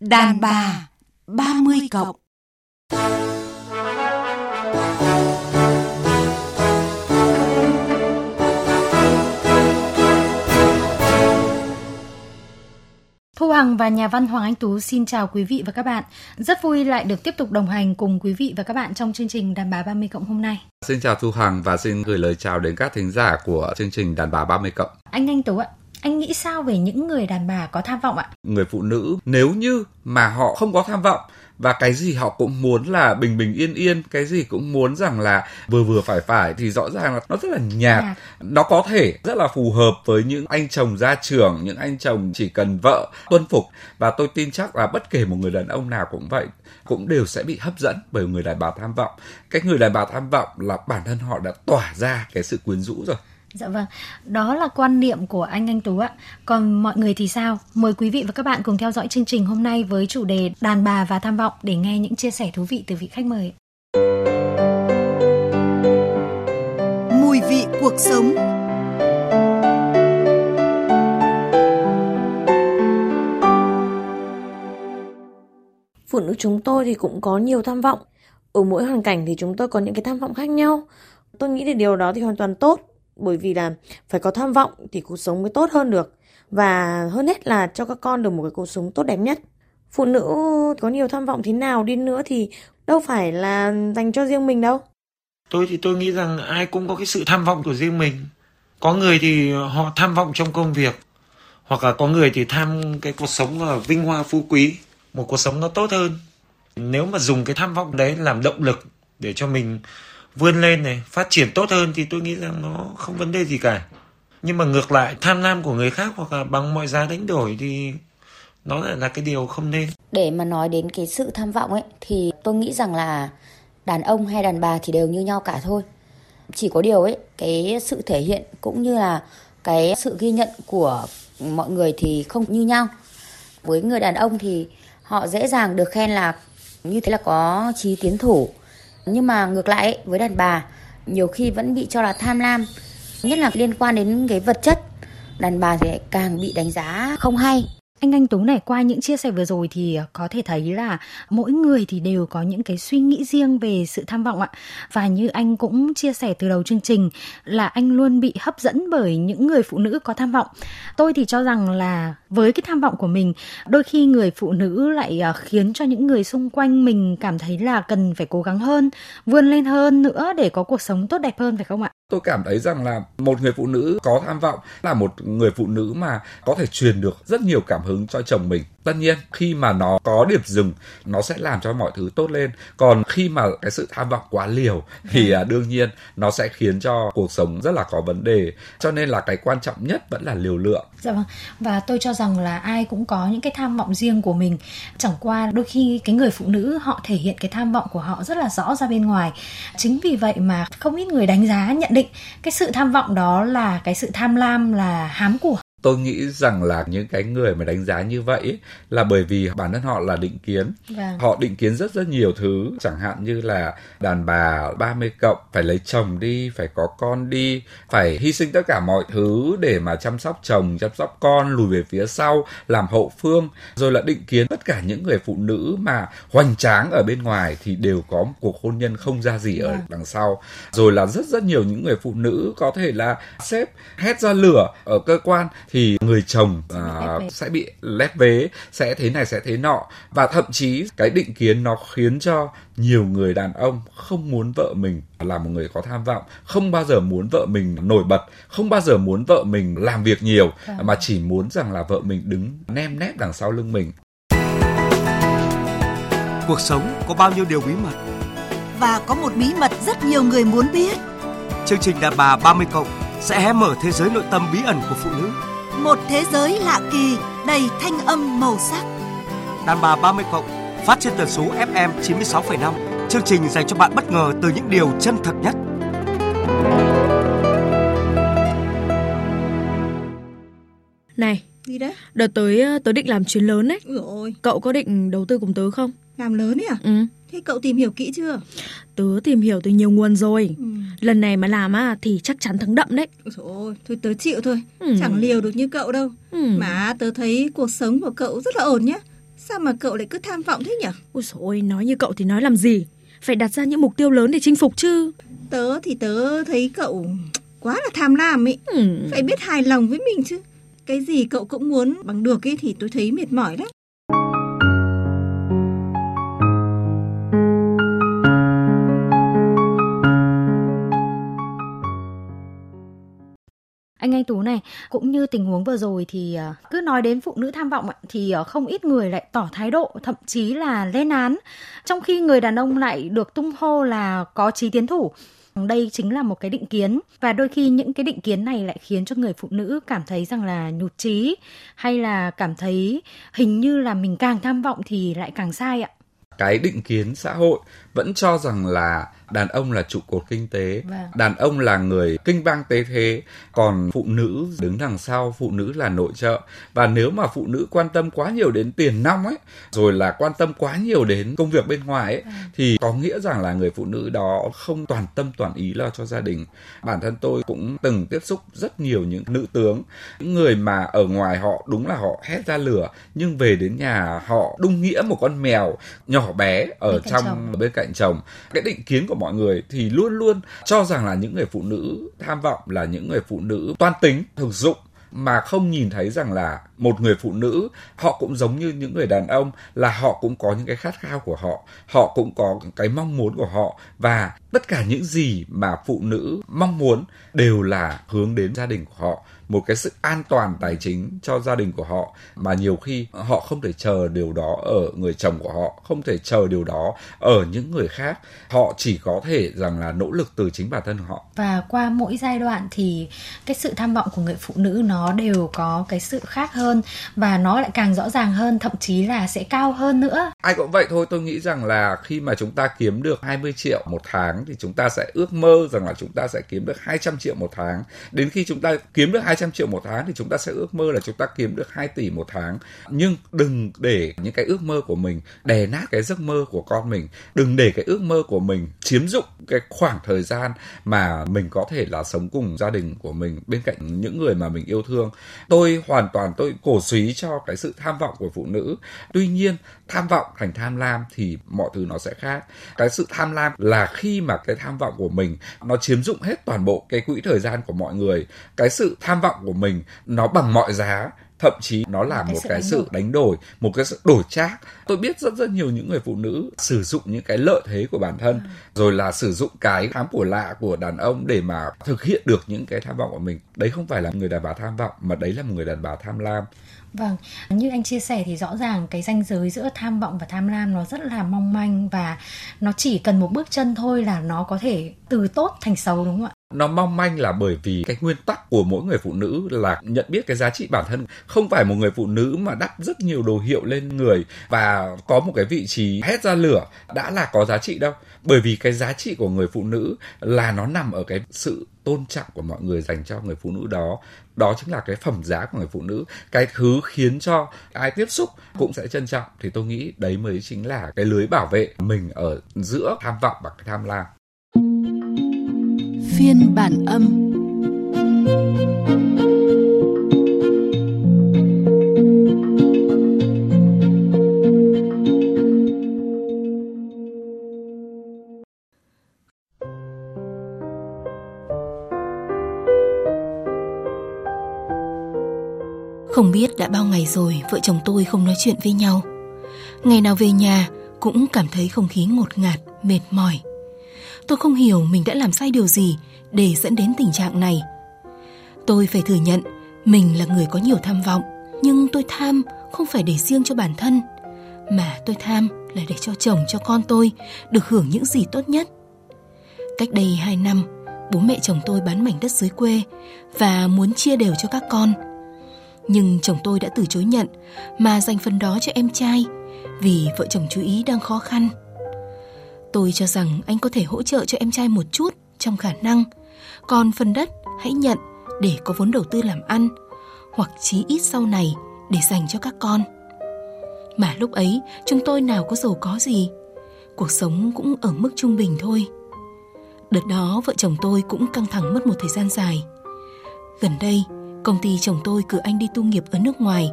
Đàn bà 30 cộng Thu Hằng và nhà văn Hoàng Anh Tú xin chào quý vị và các bạn. Rất vui lại được tiếp tục đồng hành cùng quý vị và các bạn trong chương trình Đàn bà 30 cộng hôm nay. Xin chào Thu Hằng và xin gửi lời chào đến các thính giả của chương trình Đàn bà 30 cộng. Anh Anh Tú ạ, anh nghĩ sao về những người đàn bà có tham vọng ạ? Người phụ nữ nếu như mà họ không có tham vọng và cái gì họ cũng muốn là bình bình yên yên cái gì cũng muốn rằng là vừa vừa phải phải thì rõ ràng là nó rất là nhạt à. nó có thể rất là phù hợp với những anh chồng gia trưởng những anh chồng chỉ cần vợ tuân phục và tôi tin chắc là bất kể một người đàn ông nào cũng vậy cũng đều sẽ bị hấp dẫn bởi người đàn bà tham vọng cái người đàn bà tham vọng là bản thân họ đã tỏa ra cái sự quyến rũ rồi Dạ vâng, đó là quan niệm của anh Anh Tú ạ. Còn mọi người thì sao? Mời quý vị và các bạn cùng theo dõi chương trình hôm nay với chủ đề đàn bà và tham vọng để nghe những chia sẻ thú vị từ vị khách mời. Mùi vị cuộc sống Phụ nữ chúng tôi thì cũng có nhiều tham vọng. Ở mỗi hoàn cảnh thì chúng tôi có những cái tham vọng khác nhau. Tôi nghĩ thì điều đó thì hoàn toàn tốt bởi vì là phải có tham vọng thì cuộc sống mới tốt hơn được. Và hơn hết là cho các con được một cái cuộc sống tốt đẹp nhất. Phụ nữ có nhiều tham vọng thế nào đi nữa thì đâu phải là dành cho riêng mình đâu. Tôi thì tôi nghĩ rằng ai cũng có cái sự tham vọng của riêng mình. Có người thì họ tham vọng trong công việc, hoặc là có người thì tham cái cuộc sống là vinh hoa phú quý, một cuộc sống nó tốt hơn. Nếu mà dùng cái tham vọng đấy làm động lực để cho mình vươn lên này, phát triển tốt hơn thì tôi nghĩ rằng nó không vấn đề gì cả. Nhưng mà ngược lại, tham lam của người khác hoặc là bằng mọi giá đánh đổi thì nó lại là cái điều không nên. Để mà nói đến cái sự tham vọng ấy, thì tôi nghĩ rằng là đàn ông hay đàn bà thì đều như nhau cả thôi. Chỉ có điều ấy, cái sự thể hiện cũng như là cái sự ghi nhận của mọi người thì không như nhau. Với người đàn ông thì họ dễ dàng được khen là như thế là có trí tiến thủ nhưng mà ngược lại với đàn bà, nhiều khi vẫn bị cho là tham lam, nhất là liên quan đến cái vật chất. Đàn bà thì càng bị đánh giá không hay anh Anh Tú này qua những chia sẻ vừa rồi thì ờ, có thể thấy là mỗi người thì đều có những cái suy nghĩ riêng về sự tham vọng ạ. Và như anh cũng chia sẻ từ đầu chương trình là anh luôn bị hấp dẫn bởi những người phụ nữ có tham vọng. Tôi thì cho rằng là với cái tham vọng của mình, đôi khi người phụ nữ lại ờ, khiến cho những người xung quanh mình cảm thấy là cần phải cố gắng hơn, vươn lên hơn nữa để có cuộc sống tốt đẹp hơn phải không ạ? Tôi cảm thấy rằng là một người phụ nữ có tham vọng là một người phụ nữ mà có thể truyền được rất nhiều cảm hứng cho chồng mình tất nhiên khi mà nó có điểm dừng nó sẽ làm cho mọi thứ tốt lên. Còn khi mà cái sự tham vọng quá liều thì à, đương nhiên nó sẽ khiến cho cuộc sống rất là có vấn đề. Cho nên là cái quan trọng nhất vẫn là liều lượng. Dạ vâng. Và tôi cho rằng là ai cũng có những cái tham vọng riêng của mình. Chẳng qua đôi khi cái người phụ nữ họ thể hiện cái tham vọng của họ rất là rõ ra bên ngoài. Chính vì vậy mà không ít người đánh giá nhận định cái sự tham vọng đó là cái sự tham lam là hám của tôi nghĩ rằng là những cái người mà đánh giá như vậy là bởi vì bản thân họ là định kiến vâng. họ định kiến rất rất nhiều thứ chẳng hạn như là đàn bà 30 cộng phải lấy chồng đi phải có con đi phải hy sinh tất cả mọi thứ để mà chăm sóc chồng chăm sóc con lùi về phía sau làm hậu phương rồi là định kiến tất cả những người phụ nữ mà hoành tráng ở bên ngoài thì đều có một cuộc hôn nhân không ra gì vâng. ở đằng sau rồi là rất rất nhiều những người phụ nữ có thể là sếp hét ra lửa ở cơ quan thì người chồng uh, sẽ bị lép vế sẽ thế này sẽ thế nọ. Và thậm chí cái định kiến nó khiến cho nhiều người đàn ông không muốn vợ mình là một người có tham vọng không bao giờ muốn vợ mình nổi bật không bao giờ muốn vợ mình làm việc nhiều à. mà chỉ muốn rằng là vợ mình đứng nem nép đằng sau lưng mình. Cuộc sống có bao nhiêu điều bí mật? Và có một bí mật rất nhiều người muốn biết. Chương trình đàn bà 30 cộng sẽ hé mở thế giới nội tâm bí ẩn của phụ nữ một thế giới lạ kỳ đầy thanh âm màu sắc. Đàn bà 30 cộng phát trên tần số FM 96,5. Chương trình dành cho bạn bất ngờ từ những điều chân thật nhất. Này, gì đấy? Đợt tới ờ, tớ định làm chuyến lớn đấy. Rồi. Cậu có định đầu tư cùng tớ không? Làm lớn ấy à? Ừ. Thế cậu tìm hiểu kỹ chưa? Tớ tìm hiểu từ nhiều nguồn rồi. Ừ. Lần này mà làm á thì chắc chắn thắng đậm đấy. Ôi thôi tớ chịu thôi. Ừ. Chẳng liều được như cậu đâu. Ừ. Mà tớ thấy cuộc sống của cậu rất là ổn nhá. Sao mà cậu lại cứ tham vọng thế nhỉ? Ôi dồi ôi, nói như cậu thì nói làm gì? Phải đặt ra những mục tiêu lớn để chinh phục chứ. Tớ thì tớ thấy cậu quá là tham lam ấy. Ừ. Phải biết hài lòng với mình chứ. Cái gì cậu cũng muốn bằng được ấy thì tôi thấy mệt mỏi lắm. Anh anh Tú này, cũng như tình huống vừa rồi thì à, cứ nói đến phụ nữ tham vọng thì à, không ít người lại tỏ thái độ, thậm chí là lên án. Trong khi người đàn ông lại được tung hô là có trí tiến thủ, đây chính là một cái định kiến. Và đôi khi những cái định kiến này lại khiến cho người phụ nữ cảm thấy rằng là nhụt chí, hay là cảm thấy hình như là mình càng tham vọng thì lại càng sai ạ. Cái định kiến xã hội vẫn cho rằng là đàn ông là trụ cột kinh tế vâng. đàn ông là người kinh bang tế thế còn phụ nữ đứng đằng sau phụ nữ là nội trợ và nếu mà phụ nữ quan tâm quá nhiều đến tiền nong ấy rồi là quan tâm quá nhiều đến công việc bên ngoài ấy vâng. thì có nghĩa rằng là người phụ nữ đó không toàn tâm toàn ý lo cho gia đình bản thân tôi cũng từng tiếp xúc rất nhiều những nữ tướng những người mà ở ngoài họ đúng là họ hét ra lửa nhưng về đến nhà họ đung nghĩa một con mèo nhỏ bé ở bên trong chồng. bên cạnh chồng cái định kiến của mọi người thì luôn luôn cho rằng là những người phụ nữ tham vọng là những người phụ nữ toan tính, thực dụng, mà không nhìn thấy rằng là một người phụ nữ, họ cũng giống như những người đàn ông là họ cũng có những cái khát khao của họ họ cũng có cái mong muốn của họ, và tất cả những gì mà phụ nữ mong muốn đều là hướng đến gia đình của họ một cái sự an toàn tài chính cho gia đình của họ mà nhiều khi họ không thể chờ điều đó ở người chồng của họ không thể chờ điều đó ở những người khác. Họ chỉ có thể rằng là nỗ lực từ chính bản thân họ. Và qua mỗi giai đoạn thì cái sự tham vọng của người phụ nữ nó đều có cái sự khác hơn và nó lại càng rõ ràng hơn thậm chí là sẽ cao hơn nữa. Ai cũng vậy thôi tôi nghĩ rằng là khi mà chúng ta kiếm được 20 triệu một tháng thì chúng ta sẽ ước mơ rằng là chúng ta sẽ kiếm được 200 triệu một tháng. Đến khi chúng ta kiếm được 200 triệu một tháng thì chúng ta sẽ ước mơ là chúng ta kiếm được 2 tỷ một tháng. Nhưng đừng để những cái ước mơ của mình đè nát cái giấc mơ của con mình. Đừng để cái ước mơ của mình chiếm dụng cái khoảng thời gian mà mình có thể là sống cùng gia đình của mình, bên cạnh những người mà mình yêu thương. Tôi hoàn toàn, tôi cổ suý cho cái sự tham vọng của phụ nữ. Tuy nhiên, tham vọng thành tham lam thì mọi thứ nó sẽ khác. Cái sự tham lam là khi mà cái tham vọng của mình nó chiếm dụng hết toàn bộ cái quỹ thời gian của mọi người. Cái sự tham vọng của mình nó bằng mọi giá thậm chí nó là một cái sự đánh đổi. một cái sự đổi trác. Tôi biết rất rất nhiều những người phụ nữ sử dụng những cái lợi thế của bản thân à. rồi là sử dụng cái khám của lạ của đàn ông để mà thực hiện được những cái tham vọng của mình. Đấy không phải là người đàn bà tham vọng mà đấy là một người đàn bà tham lam Vâng, như anh chia sẻ thì rõ ràng cái ranh giới giữa tham vọng và tham lam nó rất là mong manh và nó chỉ cần một bước chân thôi là nó có thể từ tốt thành xấu đúng không ạ? nó mong manh là bởi vì cái nguyên tắc của mỗi người phụ nữ là nhận biết cái giá trị bản thân không phải một người phụ nữ mà đắp rất nhiều đồ hiệu lên người và có một cái vị trí hét ra lửa đã là có giá trị đâu bởi vì cái giá trị của người phụ nữ là nó nằm ở cái sự tôn trọng của mọi người dành cho người phụ nữ đó. Đó chính là cái phẩm giá của người phụ nữ. Cái thứ khiến cho ai tiếp xúc cũng sẽ trân trọng. Thì tôi nghĩ đấy mới chính là cái lưới bảo vệ mình ở giữa tham vọng và cái tham lam. Phiên bản âm. Không biết đã bao ngày rồi vợ chồng tôi không nói chuyện với nhau. Ngày nào về nhà cũng cảm thấy không khí ngột ngạt, mệt mỏi. Tôi không hiểu mình đã làm sai điều gì để dẫn đến tình trạng này. Tôi phải thừa nhận mình là người có nhiều tham vọng, nhưng tôi tham không phải để riêng cho bản thân, mà tôi tham là để cho chồng cho con tôi được hưởng những gì tốt nhất. Cách đây 2 năm, bố mẹ chồng tôi bán mảnh đất dưới quê và muốn chia đều cho các con. Nhưng chồng tôi đã từ chối nhận mà dành phần đó cho em trai vì vợ chồng chú ý đang khó khăn. Tôi cho rằng anh có thể hỗ trợ cho em trai một chút trong khả năng, còn phần đất hãy nhận để có vốn đầu tư làm ăn, hoặc chí ít sau này để dành cho các con. Mà lúc ấy chúng tôi nào có giàu có gì, cuộc sống cũng ở mức trung bình thôi. Đợt đó vợ chồng tôi cũng căng thẳng mất một thời gian dài. Gần đây, Công ty chồng tôi cử anh đi tu nghiệp ở nước ngoài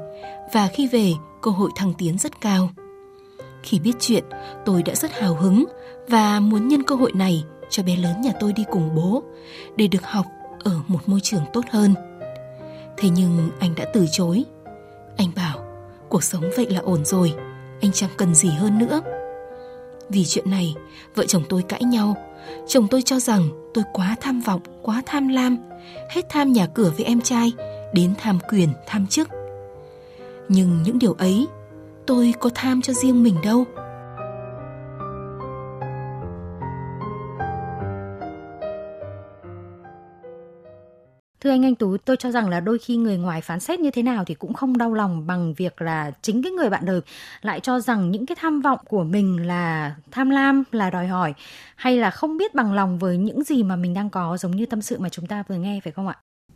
và khi về cơ hội thăng tiến rất cao. Khi biết chuyện, tôi đã rất hào hứng và muốn nhân cơ hội này cho bé lớn nhà tôi đi cùng bố để được học ở một môi trường tốt hơn. Thế nhưng anh đã từ chối. Anh bảo, cuộc sống vậy là ổn rồi, anh chẳng cần gì hơn nữa. Vì chuyện này, vợ chồng tôi cãi nhau. Chồng tôi cho rằng tôi quá tham vọng, quá tham lam, hết tham nhà cửa với em trai, đến tham quyền, tham chức. Nhưng những điều ấy, tôi có tham cho riêng mình đâu. Thưa anh Anh Tú, tôi cho rằng là đôi khi người ngoài phán xét như thế nào thì cũng không đau lòng bằng việc là chính cái người bạn đời lại cho rằng những cái tham vọng của mình là tham lam, là đòi hỏi hay là không biết bằng lòng với những gì mà mình đang có giống như tâm sự mà chúng ta vừa nghe phải không ạ?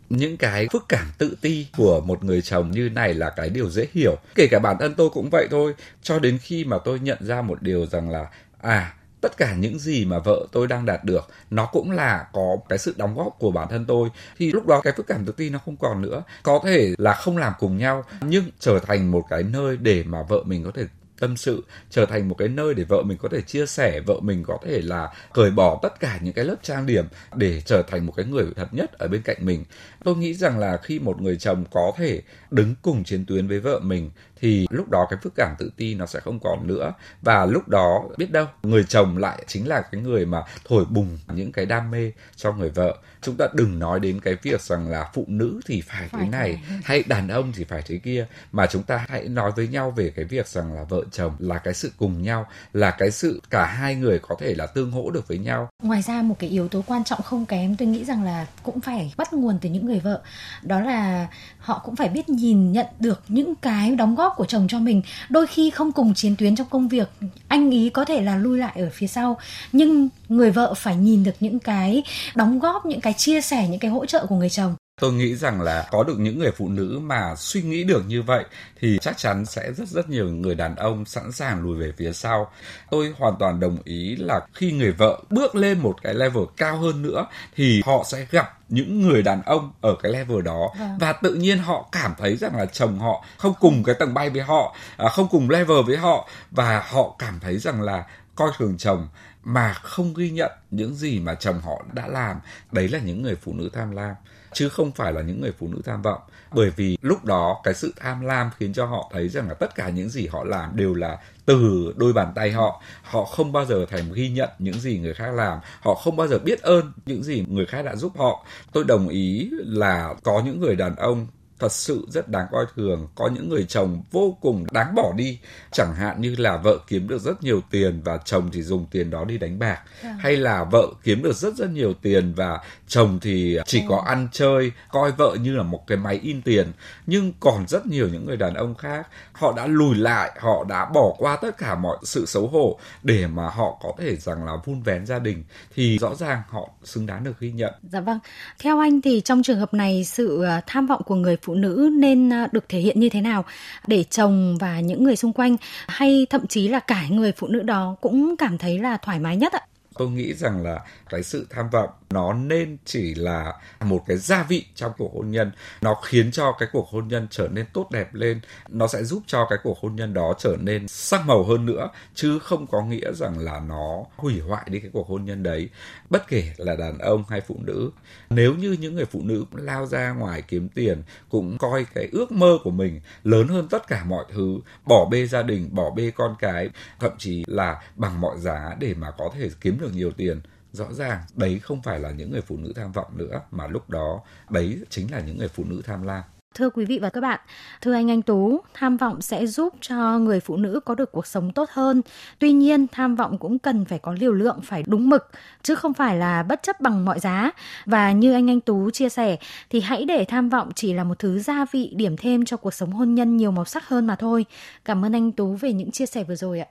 những cái phức cảm tự ti của một người chồng như này là cái điều dễ hiểu kể cả bản thân tôi cũng vậy thôi cho đến khi mà tôi nhận ra một điều rằng là à tất cả những gì mà vợ tôi đang đạt được, nó cũng là có cái sự đóng góp của bản thân tôi. Thì lúc đó cái phức cảm tự ti nó không còn nữa. Có thể là không làm cùng nhau, nhưng trở thành một cái nơi để mà vợ mình có thể tâm sự, trở thành một cái nơi để vợ mình có thể chia sẻ, vợ mình có thể là cởi bỏ tất cả những cái lớp trang điểm để trở thành một cái người thật nhất ở bên cạnh mình. Tôi nghĩ rằng là khi một người chồng có thể đứng cùng chiến tuyến với vợ mình thì lúc đó cái phức cảm tự ti nó sẽ không còn nữa. Và lúc đó biết đâu người chồng lại chính là cái người mà thổi bùng những cái đam mê cho người vợ. Chúng ta đừng nói đến cái việc rằng là phụ nữ thì phải, phải thế này. hay đàn ông thì phải thế kia. Mà chúng ta hãy nói với nhau về cái việc rằng là vợ chồng là cái sự cùng nhau là cái sự cả hai người có thể là tương hỗ được với nhau. Ngoài ra một cái yếu tố quan trọng không kém tôi nghĩ rằng là cũng phải bắt nguồn từ những người vợ. Đó là họ cũng phải biết nhìn nhận được những cái đóng góp của chồng cho mình. Đôi khi không cùng chiến tuyến trong công việc, anh ý có thể là lui lại ở phía sau, nhưng người vợ phải nhìn được những cái đóng góp, những cái chia sẻ, những cái hỗ trợ của người chồng tôi nghĩ rằng là có được những người phụ nữ mà suy nghĩ được như vậy thì chắc chắn sẽ rất rất nhiều người đàn ông sẵn sàng lùi về phía sau. Tôi hoàn toàn đồng ý là khi người vợ bước lên một cái level cao hơn nữa thì họ sẽ gặp những người đàn ông ở cái level đó. Vâng. và tự nhiên họ cảm thấy rằng là chồng họ không cùng cái tầng bay với họ à, không cùng level với họ. Và họ cảm thấy rằng là coi thường chồng mà không ghi nhận những gì mà chồng họ đã làm. Đấy là những người phụ nữ tham lam, chứ không phải là những người phụ nữ tham vọng. Bởi vì lúc đó cái sự tham lam khiến cho họ thấy rằng là tất cả những gì họ làm đều là từ đôi bàn tay họ. Họ không bao giờ thèm ghi nhận những gì người khác làm. Họ không bao giờ biết ơn những gì người khác đã giúp họ. Tôi đồng ý là có những người đàn ông thật sự rất đáng coi thường. Có những người chồng vô cùng đáng bỏ đi. Chẳng hạn như là vợ kiếm được rất nhiều tiền và chồng thì dùng tiền đó đi đánh bạc. À. hay là vợ kiếm được rất rất nhiều tiền và chồng thì chỉ à. có ăn chơi coi vợ như là một cái máy in tiền. Nhưng còn rất nhiều những người đàn ông khác họ đã lùi lại họ đã bỏ qua tất cả mọi sự xấu hổ để mà họ có thể rằng là vun vén gia đình. Thì rõ ràng họ xứng đáng được ghi nhận. Dạ vâng. Theo anh thì trong trường hợp này sự à, tham vọng của người phụ phụ nữ nên à, được thể hiện như thế nào để chồng và những người xung quanh hay thậm chí là cả người phụ nữ đó cũng cảm thấy là thoải mái nhất ạ? Tôi nghĩ rằng là cái sự tham vọng nó nên chỉ là một cái gia vị trong cuộc hôn nhân. Nó khiến cho cái cuộc hôn nhân trở nên tốt đẹp lên. Nó sẽ giúp cho cái cuộc hôn nhân đó trở nên sắc màu hơn nữa, chứ không có nghĩa rằng là nó hủy hoại đi cái cuộc hôn nhân đấy. Bất kể là đàn ông hay phụ nữ, nếu như những người phụ nữ lao ra ngoài kiếm tiền, cũng coi cái ước mơ của mình lớn hơn tất cả mọi thứ, bỏ bê gia đình, bỏ bê con cái, thậm chí là bằng mọi giá để mà có thể kiếm được nhiều tiền rõ ràng đấy không phải là những người phụ nữ tham vọng nữa mà lúc đó đấy chính là những người phụ nữ tham lam Thưa quý vị và các bạn, thưa anh Anh Tú, tham vọng sẽ giúp cho người phụ nữ có được cuộc sống tốt hơn. Tuy nhiên, tham vọng cũng cần phải có liều lượng, phải đúng mực, chứ không phải là bất chấp bằng mọi giá. Và như anh Anh Tú chia sẻ, thì hãy để tham vọng chỉ là một thứ gia vị điểm thêm cho cuộc sống hôn nhân nhiều màu sắc hơn mà thôi. Cảm ơn anh Tú về những chia sẻ vừa rồi ạ.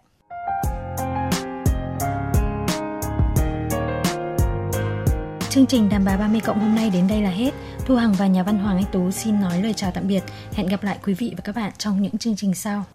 Chương trình Đàm bà 30 cộng hôm nay đến đây là hết. Thu Hằng và nhà văn Hoàng Anh Tú xin nói lời chào tạm biệt. Hẹn gặp lại quý vị và các bạn trong những chương trình sau.